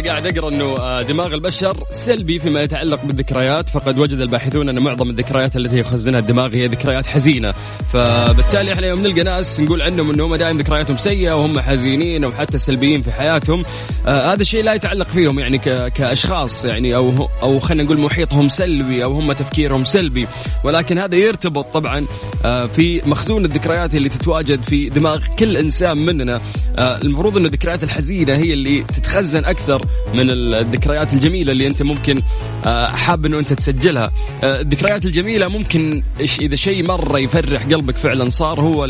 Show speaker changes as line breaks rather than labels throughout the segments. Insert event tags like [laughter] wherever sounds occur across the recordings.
قاعد أقرأ إنه آه، دماغ البشر سلبي فيما يتعلق بالذكريات فقد وجد الباحثون إن معظم الذكريات التي يخزنها الدماغ هي ذكريات حزينة. فبالتالي إحنا يوم نلقى ناس نقول عنهم انهم دائما ذكرياتهم سيئة وهم حزينين أو حتى سلبيين في حياتهم آه هذا الشيء لا يتعلق فيهم يعني كأشخاص يعني أو أو خلينا نقول محيطهم سلبي أو هم تفكيرهم سلبي. ولكن هذا يرتبط طبعا آه في مخزون الذكريات اللي تتواجد في دماغ كل إنسان مننا. آه المفروض إنه الذكريات الحزينة هي اللي تتخزن أكثر من الذكريات الجميلة اللي أنت ممكن آه، حاب إنه أنت تسجلها. آه، الذكريات الجميلة ممكن إذا شيء مرة يفرح قلبك فعلا صار هو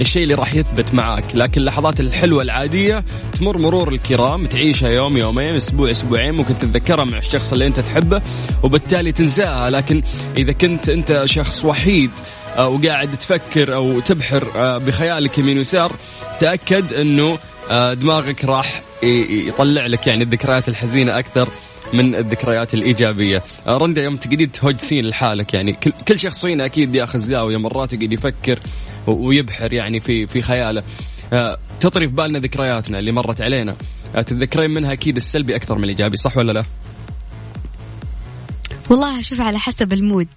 الشيء اللي راح يثبت معاك. لكن اللحظات الحلوة العادية تمر مرور الكرام تعيشها يوم يومين أسبوع أسبوعين ممكن تتذكرها مع الشخص اللي أنت تحبه وبالتالي تنساها. لكن إذا كنت أنت شخص وحيد آه، وقاعد تفكر أو تبحر بخيالك يمين ويسار تأكد إنه دماغك راح يطلع لك يعني الذكريات الحزينة أكثر من الذكريات الإيجابية. آه، رندا يوم تقعدين تهجسين لحالك يعني كل, شخص فينا أكيد ياخذ زاوية مرات يقعد يفكر ويبحر يعني في في خياله. آه، تطري في بالنا ذكرياتنا اللي مرت علينا. آه، تتذكرين منها أكيد السلبي أكثر من الإيجابي صح ولا لا؟
والله أشوف على حسب المود.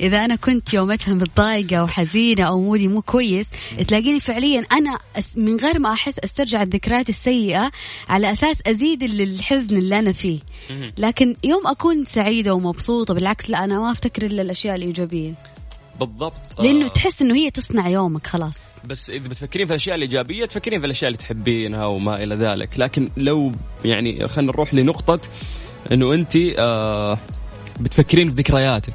إذا أنا كنت يومتها متضايقة وحزينة أو مودي مو كويس تلاقيني فعليا أنا من غير ما أحس أسترجع الذكريات السيئة على أساس أزيد الحزن اللي أنا فيه. لكن يوم أكون سعيدة ومبسوطة بالعكس لا أنا ما أفتكر إلا الأشياء الإيجابية.
بالضبط.
لأنه تحس إنه هي تصنع يومك خلاص.
بس إذا بتفكرين في الأشياء الإيجابية تفكرين في الأشياء اللي تحبينها وما إلى ذلك. لكن لو يعني خلينا نروح لنقطة إنه انت آه بتفكرين في ذكرياتك.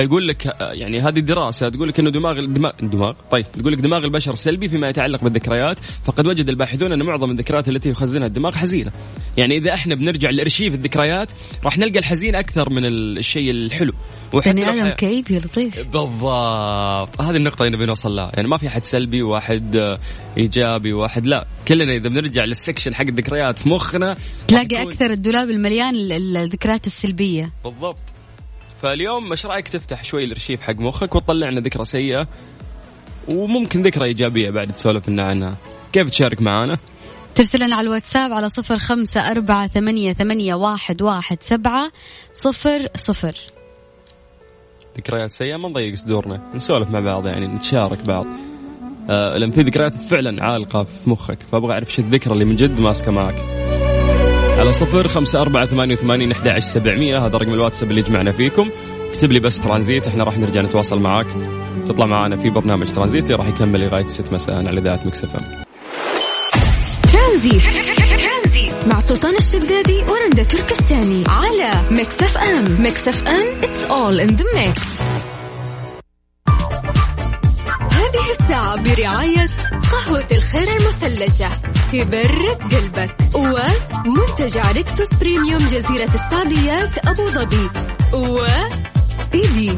فيقول لك يعني هذه دراسة تقول لك إنه دماغ دماغ دماغ طيب تقول لك دماغ البشر سلبي فيما يتعلق بالذكريات فقد وجد الباحثون أن معظم الذكريات التي يخزنها الدماغ حزينة. يعني إذا إحنا بنرجع لأرشيف الذكريات راح نلقى الحزين أكثر من الشيء الحلو.
بني آدم كئيب يا لطيف.
بالضبط. هذه النقطة اللي نبي نوصل لها. يعني ما في أحد سلبي واحد إيجابي واحد لا. كلنا إذا بنرجع لل section حق الذكريات في مخنا
تلاقي أكثر الدولاب المليان الذكريات السلبية.
بالضبط. فاليوم إيش رأيك تفتح شوي الارشيف حق مخك وتطلع لنا ذكرى سيئة؟ وممكن ذكرى إيجابية بعد تسولف لنا عنها. كيف تشارك معنا؟
ترسل لنا على الواتساب على صفر خمسة أربعة ثمانية, ثمانية واحد, واحد سبعة صفر صفر.
ذكريات سيئة ما نضيق صدورنا. نسولف مع بعض يعني نتشارك بعض. آه لأن في ذكريات فعلا عالقة في مخك فأبغى أعرف شو الذكرى اللي من جد ماسكة معك. على صفر خمسة أربعة ثمانية وثمانين أحد سبعمية. هذا رقم الواتساب اللي يجمعنا فيكم. اكتب لي بس ترانزيت إحنا راح نرجع نتواصل معاك. تطلع معنا في برنامج ترانزيت راح يكمل لغاية 6 مساء على ذات مكس إف إم.
ترانزيت. مع سلطان الشدادي ورندا تركستاني على ميكس إف إم. ميكس إف إم it's all in the mix. برعاية قهوة الخير المثلجة تبرد قلبك ومنتجع ريكسوس بريميوم جزيرة السعديات أبو ظبي. و إيدي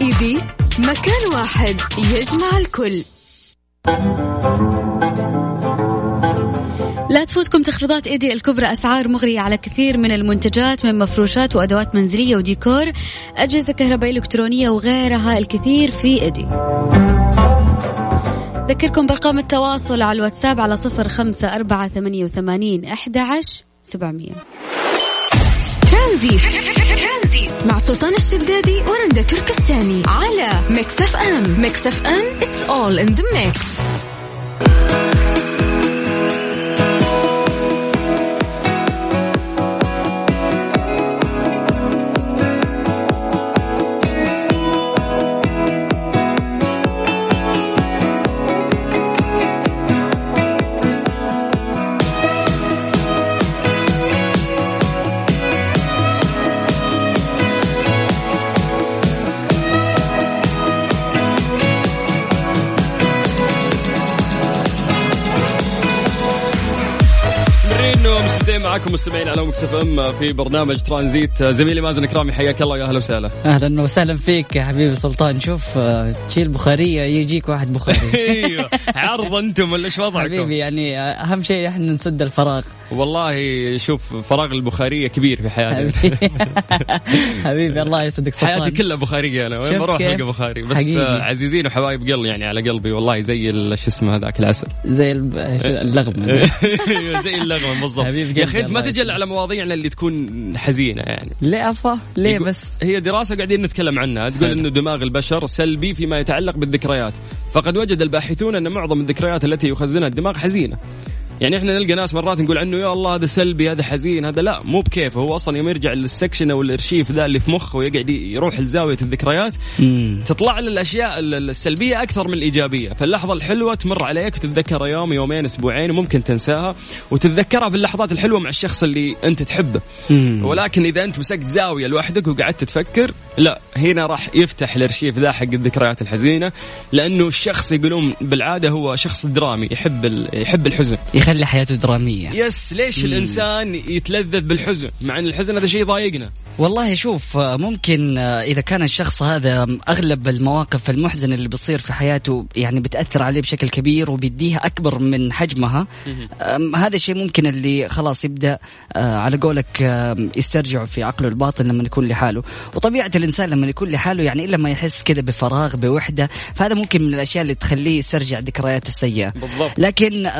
إيدي مكان واحد يجمع الكل.
لا تفوتكم تخفيضات إيدي الكبرى أسعار مغرية على كثير من المنتجات من مفروشات وأدوات منزلية وديكور أجهزة كهربائية إلكترونية وغيرها الكثير في إيدي. أذكركم بأرقام التواصل على الواتساب على صفر خمسة أربعة ثمانية وثمانين أحد عشر سبعمية.
ترانزيت مع سلطان الشدادي ورندا تركستاني على ميكس أف أم. ميكس أف أم it's all in the mix.
معكم مستمعين على مكس اف ام في برنامج ترانزيت. زميلي مازن كرامي حياك الله يا أهلا وسهلا.
أهلا وسهلا فيك يا حبيبي سلطان. شوف آه، تشيل بخارية يجيك واحد بخاري. [laughs]
أيوه عرض أنتم ولا إيش وضعكم؟
حبيبي يعني آه، أهم شيء إحنا نسد الفراغ.
والله شوف فراغ البخارية كبير في حياتي.
حبيبي. [laughs] الله يسعدك
سلطان. حياتي كلها بخارية أنا وين بروح ألقى بخاري. بس حقيقي. عزيزين وحبايب قلبي يعني على قلبي والله زي شو اسمه هذاك العسل.
زي [laughs] اللغم
زي اللغم بالضبط. يا أخي ما تجي على مواضيعنا اللي تكون حزينة يعني.
ليه أفا؟ ليه بس؟
هي دراسة قاعدين نتكلم عنها. تقول إنه دماغ البشر سلبي فيما يتعلق بالذكريات. فقد وجد الباحثون أن معظم الذكريات التي يخزنها الدماغ حزينة. يعني إحنا نلقى ناس مرات نقول عنه يا الله هذا سلبي هذا حزين هذا لا مو بكيفه هو أصلا يوم يرجع لل section أو الأرشيف ذا اللي في مخه ويقعد يروح لزاوية الذكريات مم. تطلع له الأشياء السلبية أكثر من الإيجابية فاللحظة الحلوة تمر عليك وتتذكرها يوم يومين أسبوعين وممكن تنساها وتتذكرها في اللحظات الحلوة مع الشخص اللي أنت تحبه مم. ولكن إذا أنت مسكت زاوية لوحدك وقعدت تفكر لا هنا راح يفتح الارشيف ذا حق الذكريات الحزينة لأنه الشخص يقولون بالعادة هو شخص درامي يحب يحب الحزن.
يخلي حياته درامية.
yes ليش مم. الإنسان يتلذذ بالحزن؟ مع إن الحزن هذا شيء يضايقنا
والله شوف ممكن إذا كان الشخص هذا أغلب المواقف المحزنة اللي بتصير في حياته يعني بتأثر عليه بشكل كبير وبيديها أكبر من حجمها هذا الشيء ممكن اللي خلاص يبدأ آه، على قولك يسترجع في عقله الباطن لما يكون لحاله. وطبيعة الإنسان لما يكون لحاله يعني إلا ما يحس كذا بفراغ بوحدة فهذا ممكن من الأشياء اللي تخليه يسترجع ذكريات السيئة. بالضبط. لكن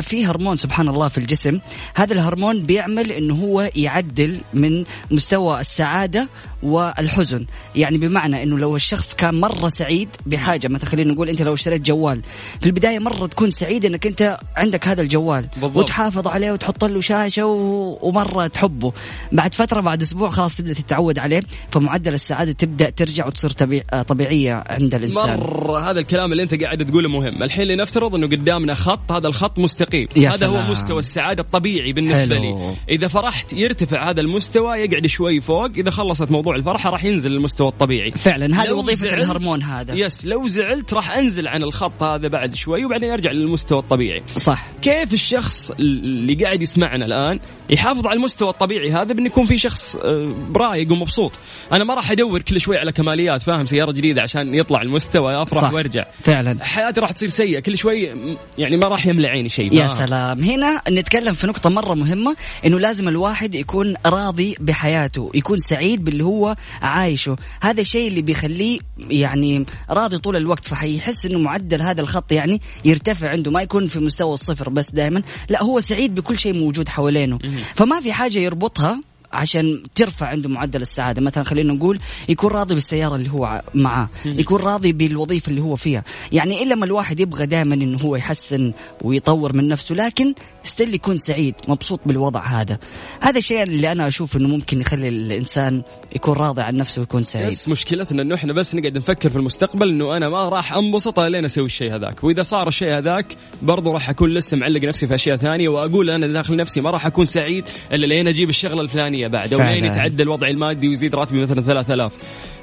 في هرمون سبحان الله في الجسم. هذا الهرمون بيعمل إنه هو يعدل من مستوى السعادة والحزن. يعني بمعنى إنه لو الشخص كان مرة سعيد بحاجة مثلا خلينا نقول أنت لو اشتريت جوال في البداية مرة تكون سعيد إنك أنت عندك هذا الجوال بالضبط. وتحافظ عليه وتحط له شاشة و... ومرة تحبه. بعد فترة بعد أسبوع خلاص تبدأ تتعود عليه فمعدل السعادة تبدأ ترجع وتصير طبيع... طبيعية عند الإنسان.
مرة هذا الكلام اللي أنت قاعد تقوله مهم. الحين لنفترض إنه قدامنا خط هذا الخط مستقيم. هذا سلام. هو مستوى السعادة الطبيعي بالنسبة حلو. لي إذا فرحت يرتفع هذا المستوى يقعد شوي فوق. إذا خلصت موضوع الفرحة راح ينزل للمستوى الطبيعي.
فعلا هذه وظيفة الهرمون هذا.
يس لو زعلت راح أنزل عن الخط هذا بعد شوي وبعدين أرجع للمستوى الطبيعي.
صح.
كيف الشخص اللي قاعد يسمعنا الآن يحافظ على المستوى الطبيعي هذا بأن يكون في شخص آه، برايق ومبسوط؟ أنا ما راح ادور كل شوي على كماليات فاهم؟ سيارة جديدة عشان يطلع المستوى افرح صح. وارجع
فعلا.
حياتي راح تصير سيئة كل شوي يعني ما راح يملى عيني شيء.
يا سلام. هنا نتكلم في نقطة مرة مهمة إنه لازم الواحد يكون راضي بحياته يكون سعيد باللي هو عايشه. هذا الشيء اللي بيخليه يعني راضي طول الوقت فحيحس إنه معدل هذا الخط يعني يرتفع عنده ما يكون في مستوى الصفر بس دائما. لا هو سعيد بكل شيء موجود حوالينه. فما في حاجة يربطها عشان ترفع عنده معدل السعادة. مثلا خلينا نقول يكون راضي بالسيارة اللي هو معاه يكون راضي بالوظيفة اللي هو فيها. يعني إلا ما الواحد يبغى دائما إنه هو يحسن ويطور من نفسه لكن ستيل يكون سعيد مبسوط بالوضع هذا. هذا الشيء اللي أنا أشوف إنه ممكن يخلي الإنسان يكون راضي عن نفسه ويكون سعيد.
بس مشكلتنا إنه إحنا بس نقعد نفكر في المستقبل إنه أنا ما راح أنبسط لين أسوي الشيء هذاك. وإذا صار الشيء هذاك برضو راح أكون لسه معلق نفسي في أشياء ثانية وأقول أنا داخل نفسي ما راح أكون سعيد إلا لين أجيب الشغلة الفلانية بعد. أو لين يتعدى الوضع المادي ويزيد راتبي مثلا 3000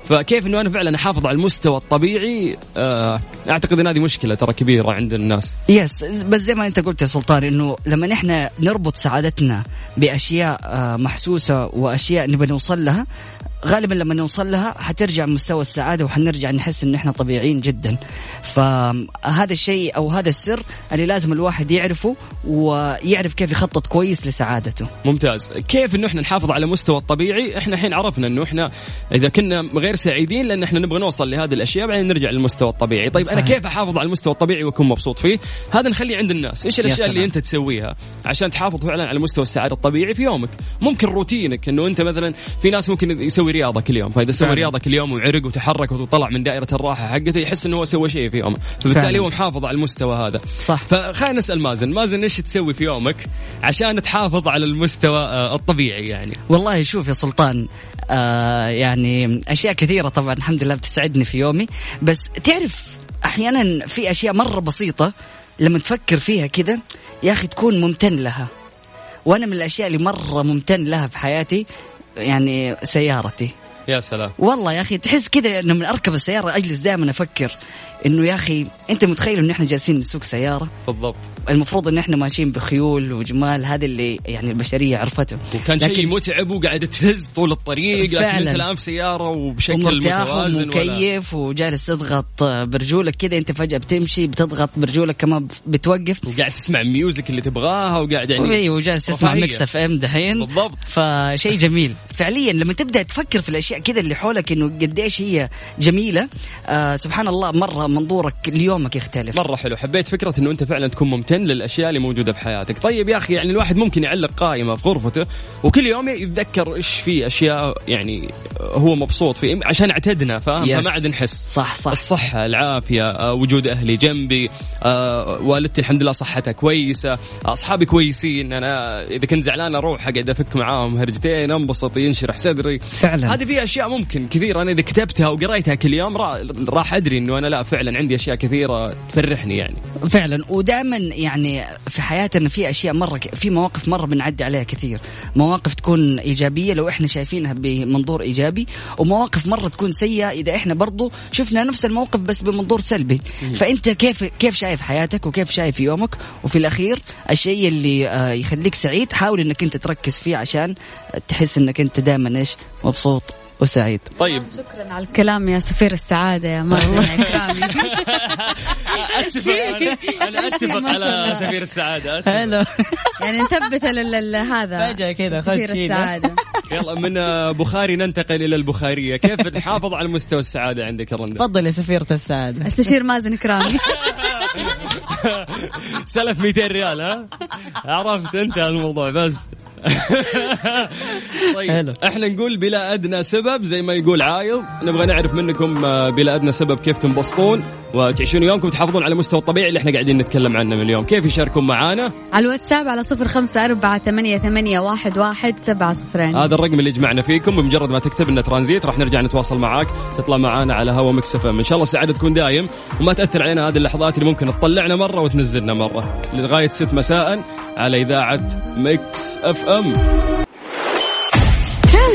فكيف إنه أنا فعلا أحافظ على المستوى الطبيعي؟ آه أعتقد إن هذه مشكلة ترى كبيرة عند الناس.
يس بس زي ما أنت قلت يا سلطان إنه لما نحن نربط سعادتنا بأشياء آه محسوسة وأشياء نبغى نوصل لها غالبا لما نوصل لها حترجع مستوى السعادة وحنرجع نحس إن إحنا طبيعيين جدا. فهذا الشيء أو هذا السر اللي لازم الواحد يعرفه ويعرف كيف يخطط كويس لسعادته.
ممتاز. كيف إنه إحنا نحافظ على مستوى الطبيعي؟ إحنا الحين عرفنا إنه إحنا إذا كنا غير سعيدين لأن إحنا نبغى نوصل لهذه الأشياء بعدين نرجع للمستوى الطبيعي. طيب صحيح. أنا كيف أحافظ على المستوى الطبيعي وأكون مبسوط فيه؟ هذا نخليه عند الناس. إيش الأشياء اللي أنت تسويها عشان تحافظ فعلا على مستوى السعادة الطبيعي في يومك؟ ممكن روتينك إنه أنت مثلا في ناس ممكن يسوي رياضه كل يوم فإذا سوى رياضه كل يوم وعرق وتحرك وطلع من دائرة الراحة حقته يحس إنه هو سوى شيء في يومه. فبالتالي هو محافظ على المستوى هذا.
صح.
فخلينا نسأل مازن. مازن إيش تسوي في يومك عشان تحافظ على المستوى آه، الطبيعي يعني؟
والله شوف يا سلطان آه يعني أشياء كثيرة طبعا الحمد لله بتسعدني في يومي. بس تعرف أحيانا في أشياء مرة بسيطة لما تفكر فيها كذا يا أخي تكون ممتن لها. وأنا من الأشياء اللي مرة ممتن لها في حياتي يعني سيارتي.
يا سلام.
والله يا أخي تحس كذا إنه من أركب السيارة أجلس دائما أفكر إنه يا أخي أنت متخيل إنه إحنا جالسين نسوق سيارة؟
بالضبط.
المفروض إن إحنا ماشيين بخيول وجمال هذا اللي يعني البشرية عرفته
وكان شيء متعب وقاعد تهز طول الطريق
فعلا.
لكن أنت الآن في سيارة وبشكل متوازن
ومكيف وجالس تضغط برجولك كذا أنت فجأة بتمشي بتضغط برجولك كمان بتوقف.
وقاعد تسمع ال music اللي تبغاها وقاعد يعني
أيوه وجالس تسمع اف أم دحين.
بالضبط.
فشيء جميل. فعليا لما تبدأ تفكر في الأشياء كذا اللي حولك إنه قديش هي جميلة. آه سبحان الله مرة منظورك ليومك يختلف.
مرة حلو. حبيت فكرة إنه أنت فعلا تكون ممتن للأشياء اللي موجودة في حياتك طيب يا أخي يعني الواحد ممكن يعلق قائمة في غرفته وكل يوم يتذكر إيش في أشياء يعني هو مبسوط فيه. عشان أعتدنا فاهم. فما عاد نحس.
صح صح.
الصحة العافية آه، وجود أهلي جنبي آه، والدتي الحمد لله صحتها كويسة أصحابي كويسين. أنا إذا كنت زعلان أروح أقعد أفك معاهم هرجتين أنبسط ينشرح صدري.
فعلا.
هذه في أشياء ممكن كثير أنا إذا كتبتها وقريتها كل يوم را- راح أدري إنه أنا لا فعلا عندي أشياء كثيرة تفرحني يعني.
فعلا. ودائما يعني في حياتنا في أشياء مرة في مواقف مرة بنعدي عليها كثير. مواقف تكون إيجابية لو إحنا شايفينها بمنظور إيجابي. ومواقف مرة تكون سيئة إذا إحنا برضو شفنا نفس الموقف بس بمنظور سلبي. فأنت كيف كيف شايف حياتك وكيف شايف يومك؟ وفي الأخير الشيء اللي آه، يخليك سعيد حاول إنك أنت تركز فيه عشان تحس إنك أنت دائما إيش؟ مبسوط وسعيد.
طيب.
شكرا على الكلام يا سفير السعادة يا مرة إكرامي [laughs]
أتفق أنا, أتفق على. سفير السعادة.
هلا.
يعني نثبت ال- ال- هذا.
فجأة كذا خذ.
السعادة.
يلا من آه، بخاري ننتقل إلى البخارية كيف تحافظ على مستوى السعادة عندك يا رندا؟
تفضل يا سفيرة السعادة.
استشير مازن إكرامي [laughs]
سلف 200 ريال ها؟ عرفت أنت الموضوع بس. طيب. إحنا نقول بلا ادنى سبب زي ما يقول عايض نبغى نعرف منكم آه، بلا ادنى سبب كيف تنبسطون وتعيشون يومكم وتحافظون على المستوى الطبيعي اللي إحنا قاعدين نتكلم عنه من اليوم. كيف يشاركون معانا؟
على الواتساب على صفر خمسة أربعة ثمانية, ثمانية واحد, واحد سبعة صفرين
هذا الرقم اللي جمعنا فيكم بمجرد ما تكتب لنا ترانزيت راح نرجع نتواصل معاك تطلع معانا على هوا مكس اف ام. إن شاء الله السعادة تكون دايم وما تأثر علينا هذه اللحظات اللي ممكن تطلعنا مرة وتنزلنا مرة. لغاية 6 مساء على إذاعة مكس اف ام.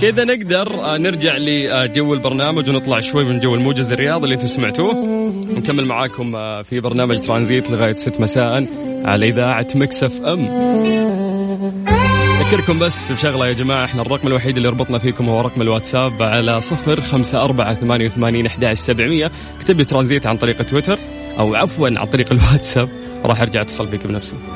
كذا نقدر آه، نرجع لجو البرنامج ونطلع شوي من جو الموجز الرياضي اللي أنتم سمعتوه. ونكمل معاكم آه، في برنامج ترانزيت لغاية 6 مساء على إذاعة مكس اف ام. أذكركم بس بشغلة يا جماعة إحنا الرقم الوحيد اللي ربطنا فيكم هو رقم الواتساب على صفر خمسة أربعة ثمانية وثمانين أحداش سبعمية. اكتب لي ترانزيت عن طريق تويتر أو عفوا عن طريق الواتساب. راح أرجع أتصل فيك بنفسي.